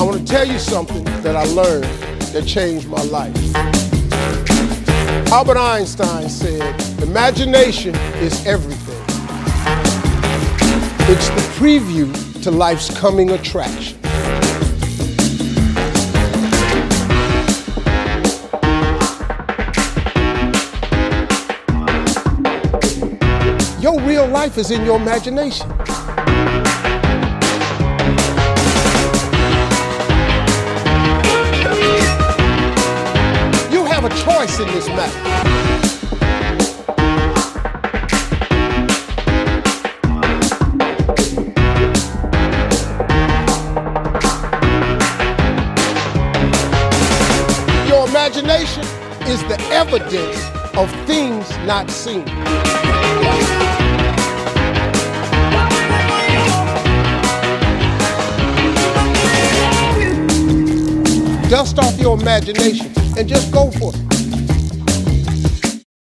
I want to tell you something that I learned that changed my life. Albert Einstein said, imagination is everything. It's the preview to life's coming attraction. Your real life is in your imagination. Choice in this matter. Your imagination is the evidence of things not seen. Dust off your imagination and just go for it.